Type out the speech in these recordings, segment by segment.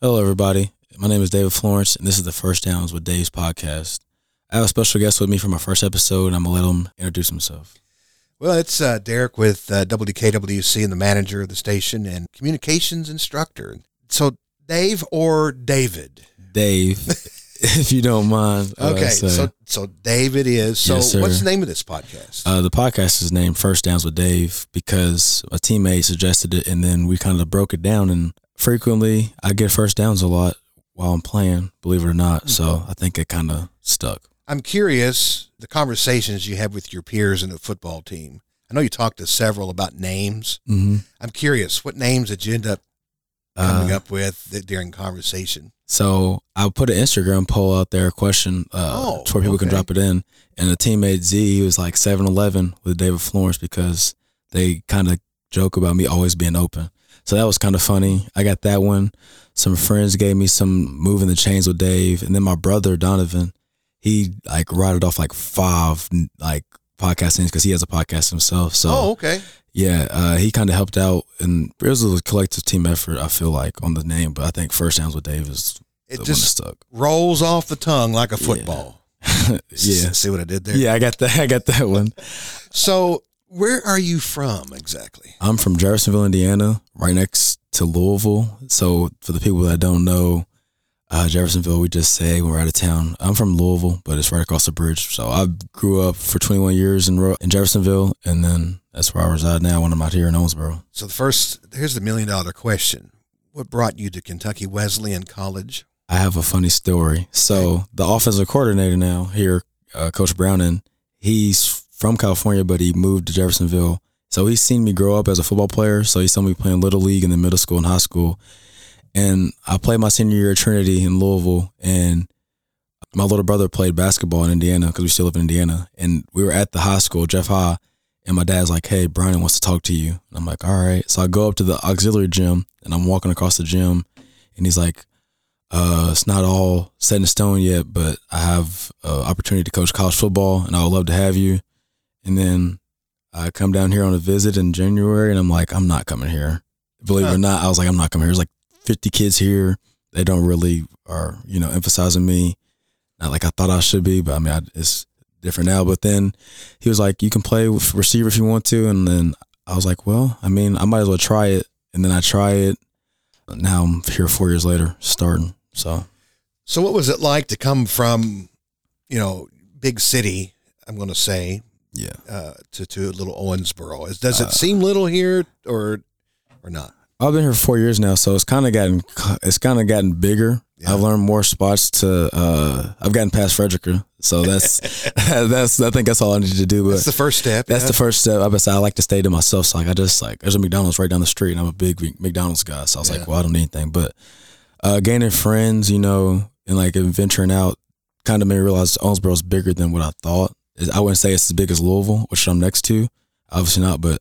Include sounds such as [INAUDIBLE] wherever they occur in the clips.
Hello, everybody. My name is David Florence, and this is the First Downs with Dave's podcast. I have a special guest with me for my first episode, and I'm going to let him introduce himself. Well, it's uh, Derek with uh, WDKWC and the manager of the station and communications instructor. So, Dave or David? Dave, [LAUGHS] if you don't mind. Okay, so so David is. So, Yes, what's the name of this podcast? Uh, the podcast is named First Downs with Dave because a teammate suggested it, and then we kind of broke it down. And frequently, I get first downs a lot while I'm playing, believe it or not. So I think it kind of stuck. I'm curious the conversations you have with your peers in the football team. I know you talked to several about names. Mm-hmm. I'm curious, what names did you end up coming Uh, up with during conversation? So I put an Instagram poll out there, a question, uh, Oh, where people can drop it in. And a teammate Z, he was like 7 Eleven with David Florence because they kind of joke about me always being open. So that was kind of funny. I got that one. Some friends gave me some moving the chains with Dave. And then my brother, Donovan, he like routed off like five like podcast things because he has a podcast himself. So oh, okay. yeah, uh, he kind of helped out. And it was a collective team effort, I feel like, on the name. But I think First Downs with Dave is the It one that just stuck. rolls off the tongue like a football. [LAUGHS] yeah. See what I did there? Yeah, I got that. [LAUGHS] I got that one. So, where are you from exactly? I'm from Jeffersonville, Indiana, right next to Louisville. So for the people that don't know, uh, Jeffersonville, we just say when we're out of town. I'm from Louisville, but it's right across the bridge. So I grew up for 21 years in in Jeffersonville, and then that's where I reside now when I'm out here in Owensboro. So, the first, here's the million dollar question What brought you to Kentucky Wesleyan College? I have a funny story. So the offensive coordinator now here, uh, Coach Browning, he's from California, but he moved to Jeffersonville. So he's seen me grow up as a football player. So he saw me playing little league in the middle school and high school. And I played my senior year at Trinity in Louisville, and my little brother played basketball in Indiana because we still live in Indiana. And we were at the high school, Jeff High, and my dad's like, "Hey, Brian wants to talk to you." And I'm like, "All right." So I go up to the auxiliary gym, and I'm walking across the gym, and he's like, uh, it's not all set in stone yet, but I have an opportunity to coach college football, and I would love to have you. And then I come down here on a visit in January, and I'm like, I'm not coming here. Believe it or not, I was like, I'm not coming here. There's like 50 kids here. They don't really are, you know, emphasizing me. Not like I thought I should be, but I mean, I, it's different now. But then he was like, you can play with receiver if you want to. And then I was like, well, I mean, I might as well try it. And then I try it. Now I'm here four years later, starting. So So, what was it like to come from, you know, big city, I'm going to say, yeah, uh, to, to little Owensboro? Is, does it Uh, seem little here or or not? I've been here for four years now, so it's kind of gotten it's kind of gotten bigger. Yeah. I've learned more spots to. uh I've gotten past Frederica, so that's [LAUGHS] [LAUGHS] that's I think that's all I need to do. But That's the first step. That's yeah? the first step. I, I like to stay to myself. So like I just like there's a McDonald's right down the street, and I'm a big McDonald's guy. So I was Yeah. like, well, I don't need anything. But uh, gaining friends, you know, and like venturing out, kind of made me realize Owensboro's bigger than what I thought. I wouldn't say it's as big as Louisville, which I'm next to, obviously not, but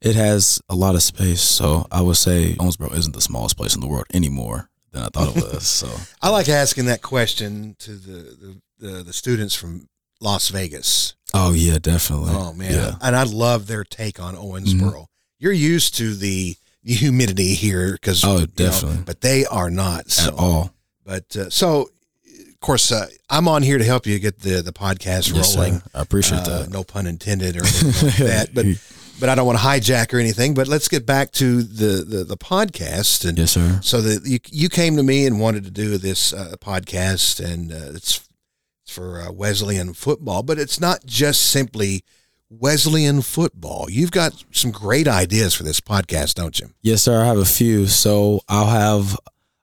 it has a lot of space. So I would say Owensboro isn't the smallest place in the world anymore than I thought it was. So [LAUGHS] I like asking that question to the, the, the, the students from Las Vegas. oh yeah, definitely. Oh man, yeah. and I love their take on Owensboro. You're used to the humidity here because Oh, definitely. but they are not so. at all. But uh, so, of course, uh, I'm on here to help you get the the podcast Yes, rolling. sir. I appreciate Uh, that. no pun intended or anything like [LAUGHS] that. But but I don't want to hijack or anything. But let's get back to the the, the podcast and yes, sir. so that you you came to me and wanted to do this uh, podcast and uh, it's it's for uh, Wesleyan football, but it's not just simply Wesleyan football. You've got some great ideas for this podcast, don't you? Yes, sir. I have a few. So I'll have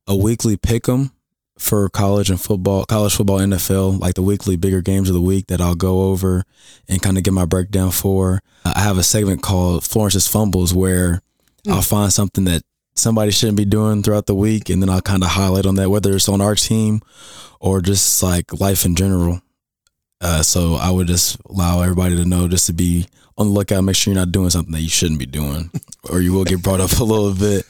a weekly pick 'em for college and football, college football, NFL, like the weekly bigger games of the week that I'll go over and kind of get my breakdown for. I have a segment called Florence's Fumbles where I'll find something that somebody shouldn't be doing throughout the week, and then I'll kind of highlight on that, whether it's on our team or just like life in general. Uh, so I would just allow everybody to know just to be on the lookout, make sure you're not doing something that you shouldn't be doing, or you will get brought up [LAUGHS] a little bit.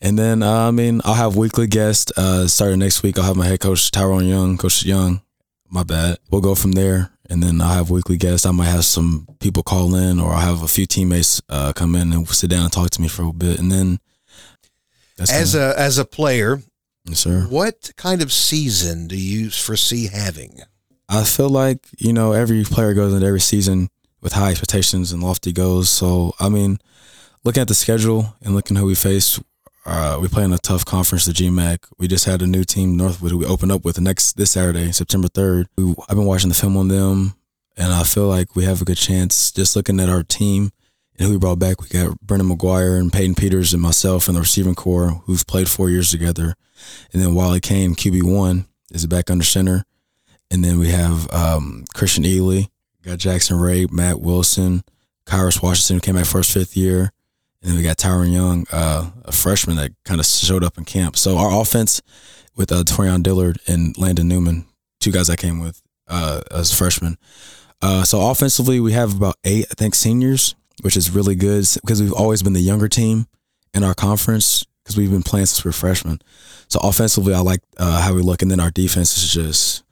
And then, uh, I mean, I'll have weekly guests. Uh, starting next week, I'll have my head coach Tyrone Young, Coach Young. My bad. We'll go from there, and then I'll have weekly guests. I might have some people call in, or I'll have a few teammates uh, come in and sit down and talk to me for a bit, and then As kinda- a as a player, Yes, sir. What kind of season do you foresee having? I feel like you know every player goes into every season with high expectations and lofty goals. So I mean, looking at the schedule and looking who we face, uh, we play in a tough conference, the GMAC. We just had a new team, Northwood, who we open up with next this Saturday, September third. I've been watching the film on them, and I feel like we have a good chance. Just looking at our team and who we brought back, we got Brendan McGuire and Peyton Peters and myself and the receiving corps who've played four years together, and then Wally Kane, QB one, is back under center, and then we have um, Christian Ely, got Jackson Ray, Matt Wilson, Kyrus Washington who came back first fifth year. And then we got Tyron Young, uh, a freshman that kind of showed up in camp. So our offense with uh, Torian Dillard and Landon Newman, two guys I came with uh, as freshmen. Uh, so offensively, we have about eight, I think, seniors, which is really good because we've always been the younger team in our conference because we've been playing since we were freshmen. So offensively, I like uh, how we look, and then our defense is just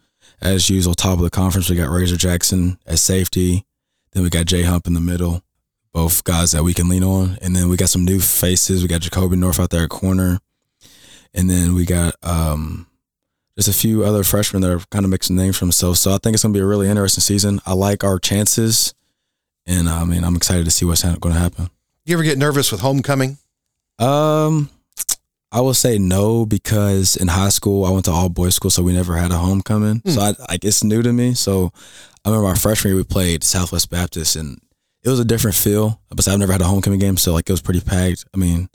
as usual, top of the conference. We got Razor Jackson as safety, then we got Jay Hump in the middle, both guys that we can lean on. And then we got some new faces. We got Jacoby North out there at corner. And then we got um, just a few other freshmen that are kind of mixing names for themselves. So I think it's going to be a really interesting season. I like our chances. And I mean, I'm excited to see what's going to happen. You ever get nervous with homecoming? Um, I will say no because in high school I went to all boys school, so we never had a homecoming. Mm. So I like it's new to me. So I remember our freshman year we played Southwest Baptist, and it was a different feel. But I've never had a homecoming game, so like it was pretty packed. I mean,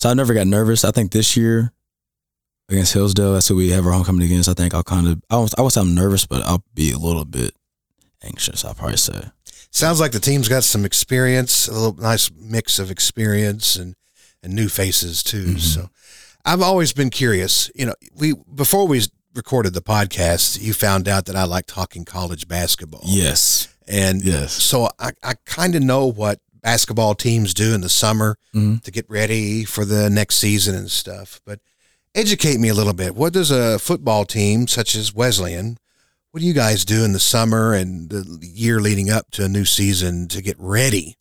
so I never got nervous. I think this year against Hillsdale, that's who we have our homecoming against. I think I'll kind of I was I was I'm nervous, but I'll be a little bit anxious. I'll probably say. Sounds like the team's got some experience, a little nice mix of experience and and new faces too. Mm-hmm. So I've always been curious. You know, we before we recorded the podcast, you found out that I like talking college basketball. Yes. And yes. so I, I kind of know what basketball teams do in the summer mm-hmm. to get ready for the next season and stuff. But educate me a little bit. What does a football team such as Wesleyan, what do you guys do in the summer and the year leading up to a new season to get ready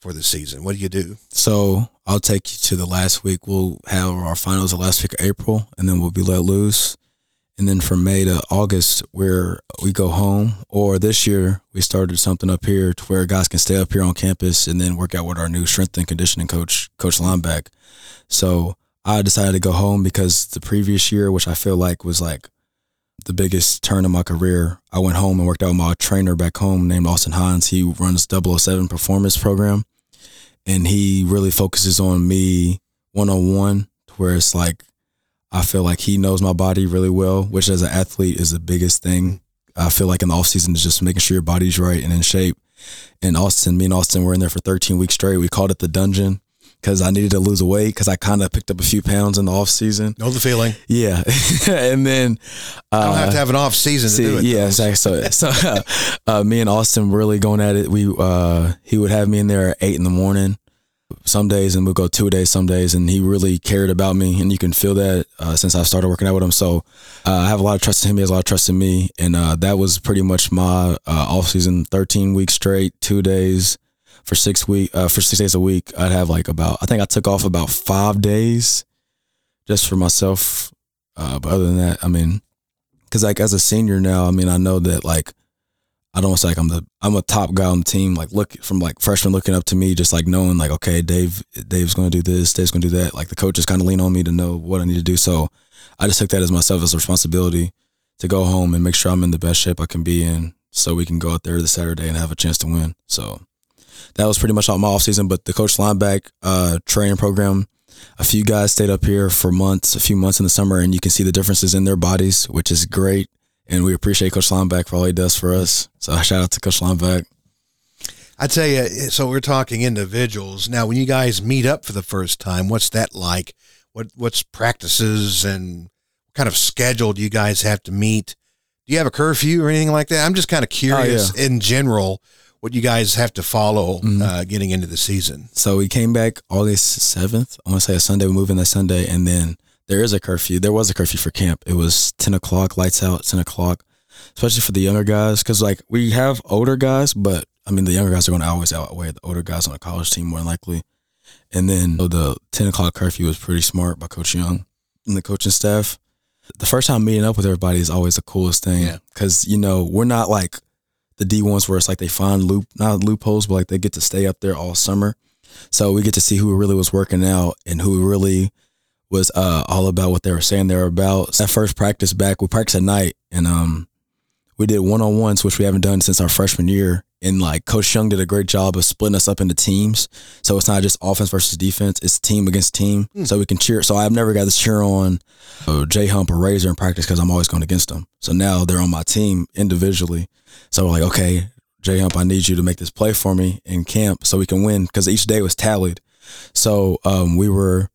for the season? What do you do? So I'll take you to the last week. We'll have our finals the last week of April, and then we'll be let loose. And then from May to August, where we go home. Or this year, we started something up here to where guys can stay up here on campus and then work out with our new strength and conditioning coach, Coach Lineback. So I decided to go home because the previous year, which I feel like was like the biggest turn in my career, I went home and worked out with my trainer back home named Austin Hines. He runs 007 Performance Program, and he really focuses on me one on one, where it's like I feel like he knows my body really well, which as an athlete is the biggest thing. I feel like in the off season is just making sure your body's right and in shape. And Austin, me and Austin were in there for 13 weeks straight. We called it the dungeon because I needed to lose weight because I kind of picked up a few pounds in the off season. Know the feeling. Yeah, [LAUGHS] and then uh, I don't have to have an off season see, to do it. Yeah, exactly. So, [LAUGHS] so uh, [LAUGHS] uh, me and Austin really going at it. We uh, he would have me in there at eight in the morning some days and we'll go two days some days and he really cared about me and you can feel that uh, since i started working out with him. So uh, i have a lot of trust in him. He has a lot of trust in me. And uh, that was pretty much my uh, off season 13 weeks straight two days for six week uh, for six days a week. I'd have like about i think i took off about five days just for myself. Uh, but other than that i mean because like as a senior now i mean i know that like I don't say like I'm the I'm a top guy on the team. Like look from like freshmen looking up to me, just like knowing like okay, Dave Dave's going to do this, Dave's going to do that. Like the coaches kind of lean on me to know what I need to do. So I just took that as myself as a responsibility to go home and make sure I'm in the best shape I can be in, so we can go out there this Saturday and have a chance to win. So that was pretty much all my off season. But the coach lineback uh, training program, a few guys stayed up here for months, a few months in the summer, and you can see the differences in their bodies, which is great and we appreciate Coach Lineback for all he does for us. So shout out to Coach Lineback. I tell you, so we're talking individuals now. When you guys meet up for the first time, what's that like? What what's practices and what kind of schedule do you guys have to meet? Do you have a curfew or anything like that? I'm just kind of curious oh, yeah. in general what you guys have to follow mm-hmm. uh, getting into the season. So we came back August seventh. I want to say a Sunday. We moved in that Sunday, and then there is a curfew. There was a curfew for camp. It was 10 o'clock, lights out, 10 o'clock, especially for the younger guys. Cause like we have older guys, but I mean, the younger guys are going to always outweigh the older guys on a college team more than likely. And then so the 10 o'clock curfew was pretty smart by Coach Young. and the coaching staff. The first time meeting up with everybody is always the coolest thing Yeah. because you know we're not like the D ones where it's like they find loop not loopholes, but like they get to stay up there all summer. So we get to see who really was working out and who really was uh, all about what they were saying they were about. That first practice back, we practiced at night and um, we did one on ones, which we haven't done since our freshman year. And like Coach Young did a great job of splitting us up into teams. So it's not just offense versus defense, it's team against team. So we can cheer. So I've never got to cheer on uh, J Hump or Razor in practice because I'm always going against them. So now they're on my team individually. So we're like, okay, J Hump, I need you to make this play for me in camp so we can win because each day was tallied. So um, we were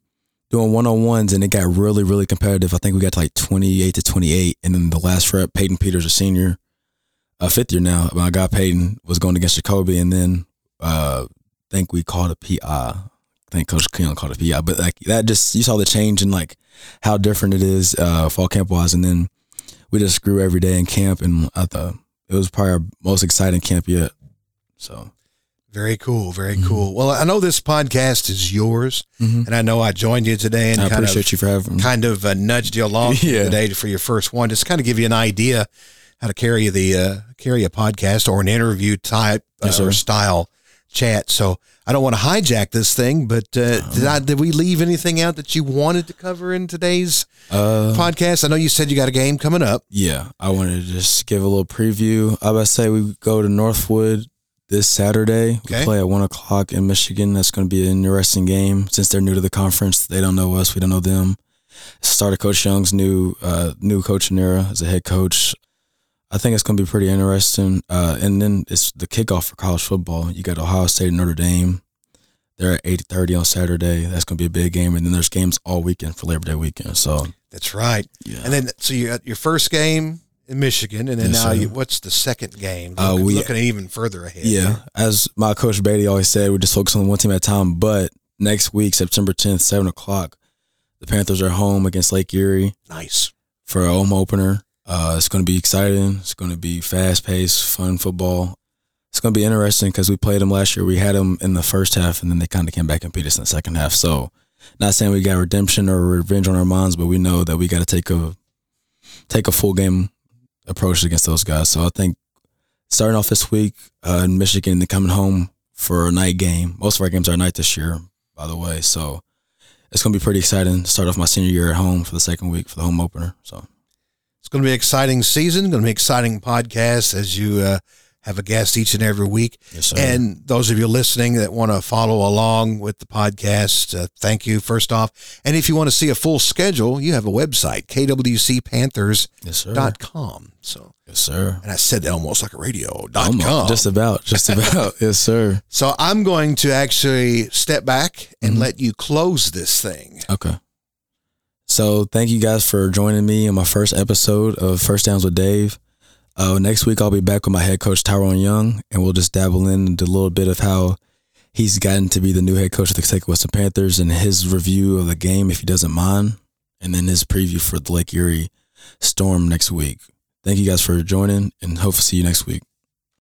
doing one on ones and it got really, really competitive. I think we got to like 28 to 28. And then the last rep, Peyton Peters, a senior, a fifth year now, my guy Peyton was going against Jacoby. And then uh, I think we called a PI. I think Coach Keon called it PI. But like that just, you saw the change in like how different it is uh, fall camp wise. And then we just grew every day in camp. And I thought it was probably our most exciting camp yet. So, Very cool. Very Mhm. cool. Well, I know this podcast is yours, mhm. and I know I joined you today and I kind appreciate of you for having me. kind of uh, nudged you along [LAUGHS] Yeah. today for your first one, just kind of give you an idea how to carry the uh, carry a podcast or an interview type uh, Yes, or style chat. So I don't want to hijack this thing, but uh, did I did we leave anything out that you wanted to cover in today's Uh, podcast? I know you said you got a game coming up. Yeah, I wanted to just give a little preview. I would say we go to Northwood this Saturday. Okay. We play at one o'clock in Michigan. That's going to be an interesting game since they're new to the conference. They don't know us. We don't know them. Started Coach Young's new uh, new coaching era as a head coach. I think it's going to be pretty interesting. Uh, and then it's the kickoff for college football. You got Ohio State and Notre Dame. They're at eight thirty on Saturday. That's going to be a big game. And then there's games all weekend for Labor Day weekend. So That's right. yeah. And then so you got your first game in Michigan, and then Yes, now you, what's the second game? Uh, Looking, we- looking even further ahead. Yeah, as my coach Beatty always said, we just focus on one team at a time. But next week, September 10th, 7 o'clock, the Panthers are home against Lake Erie nice. for a home opener. Uh, it's going to be exciting. It's going to be fast paced, fun football. It's going to be interesting because we played them last year. We had them in the first half, and then they kind of came back and beat us in the second half. So, not saying we got redemption or revenge on our minds, but we know that we got to take a take a full game approach against those guys. So I think starting off this week uh, in Michigan, then coming home for a night game. Most of our games are night this year, by the way. So it's gonna be pretty exciting. to Start off my senior year at home for the second week for the home opener. So It's going to be an exciting season. Going to be exciting podcast as you uh, have a guest each and every week. yes, sir. And those of you listening that want to follow along with the podcast, uh, thank you first off. And if you want to see a full schedule, you have a website, kwcpanthers.com. yes. So, Yes, sir. and I said that almost like a radio dot com. Just about. Just [LAUGHS] about. yes, sir. so I'm going to actually step back and Mhm. let you close this thing. Okay. So thank you guys for joining me in my first episode of First Downs with Dave. Uh, next week I'll be back with my head coach Tyrone Young, and we'll just dabble into a little bit of how he's gotten to be the new head coach of the Kentucky Wesleyan Panthers and his review of the game, if he doesn't mind, and then his preview for the Lake Erie Storm next week. Thank you guys for joining, and hope to see you next week.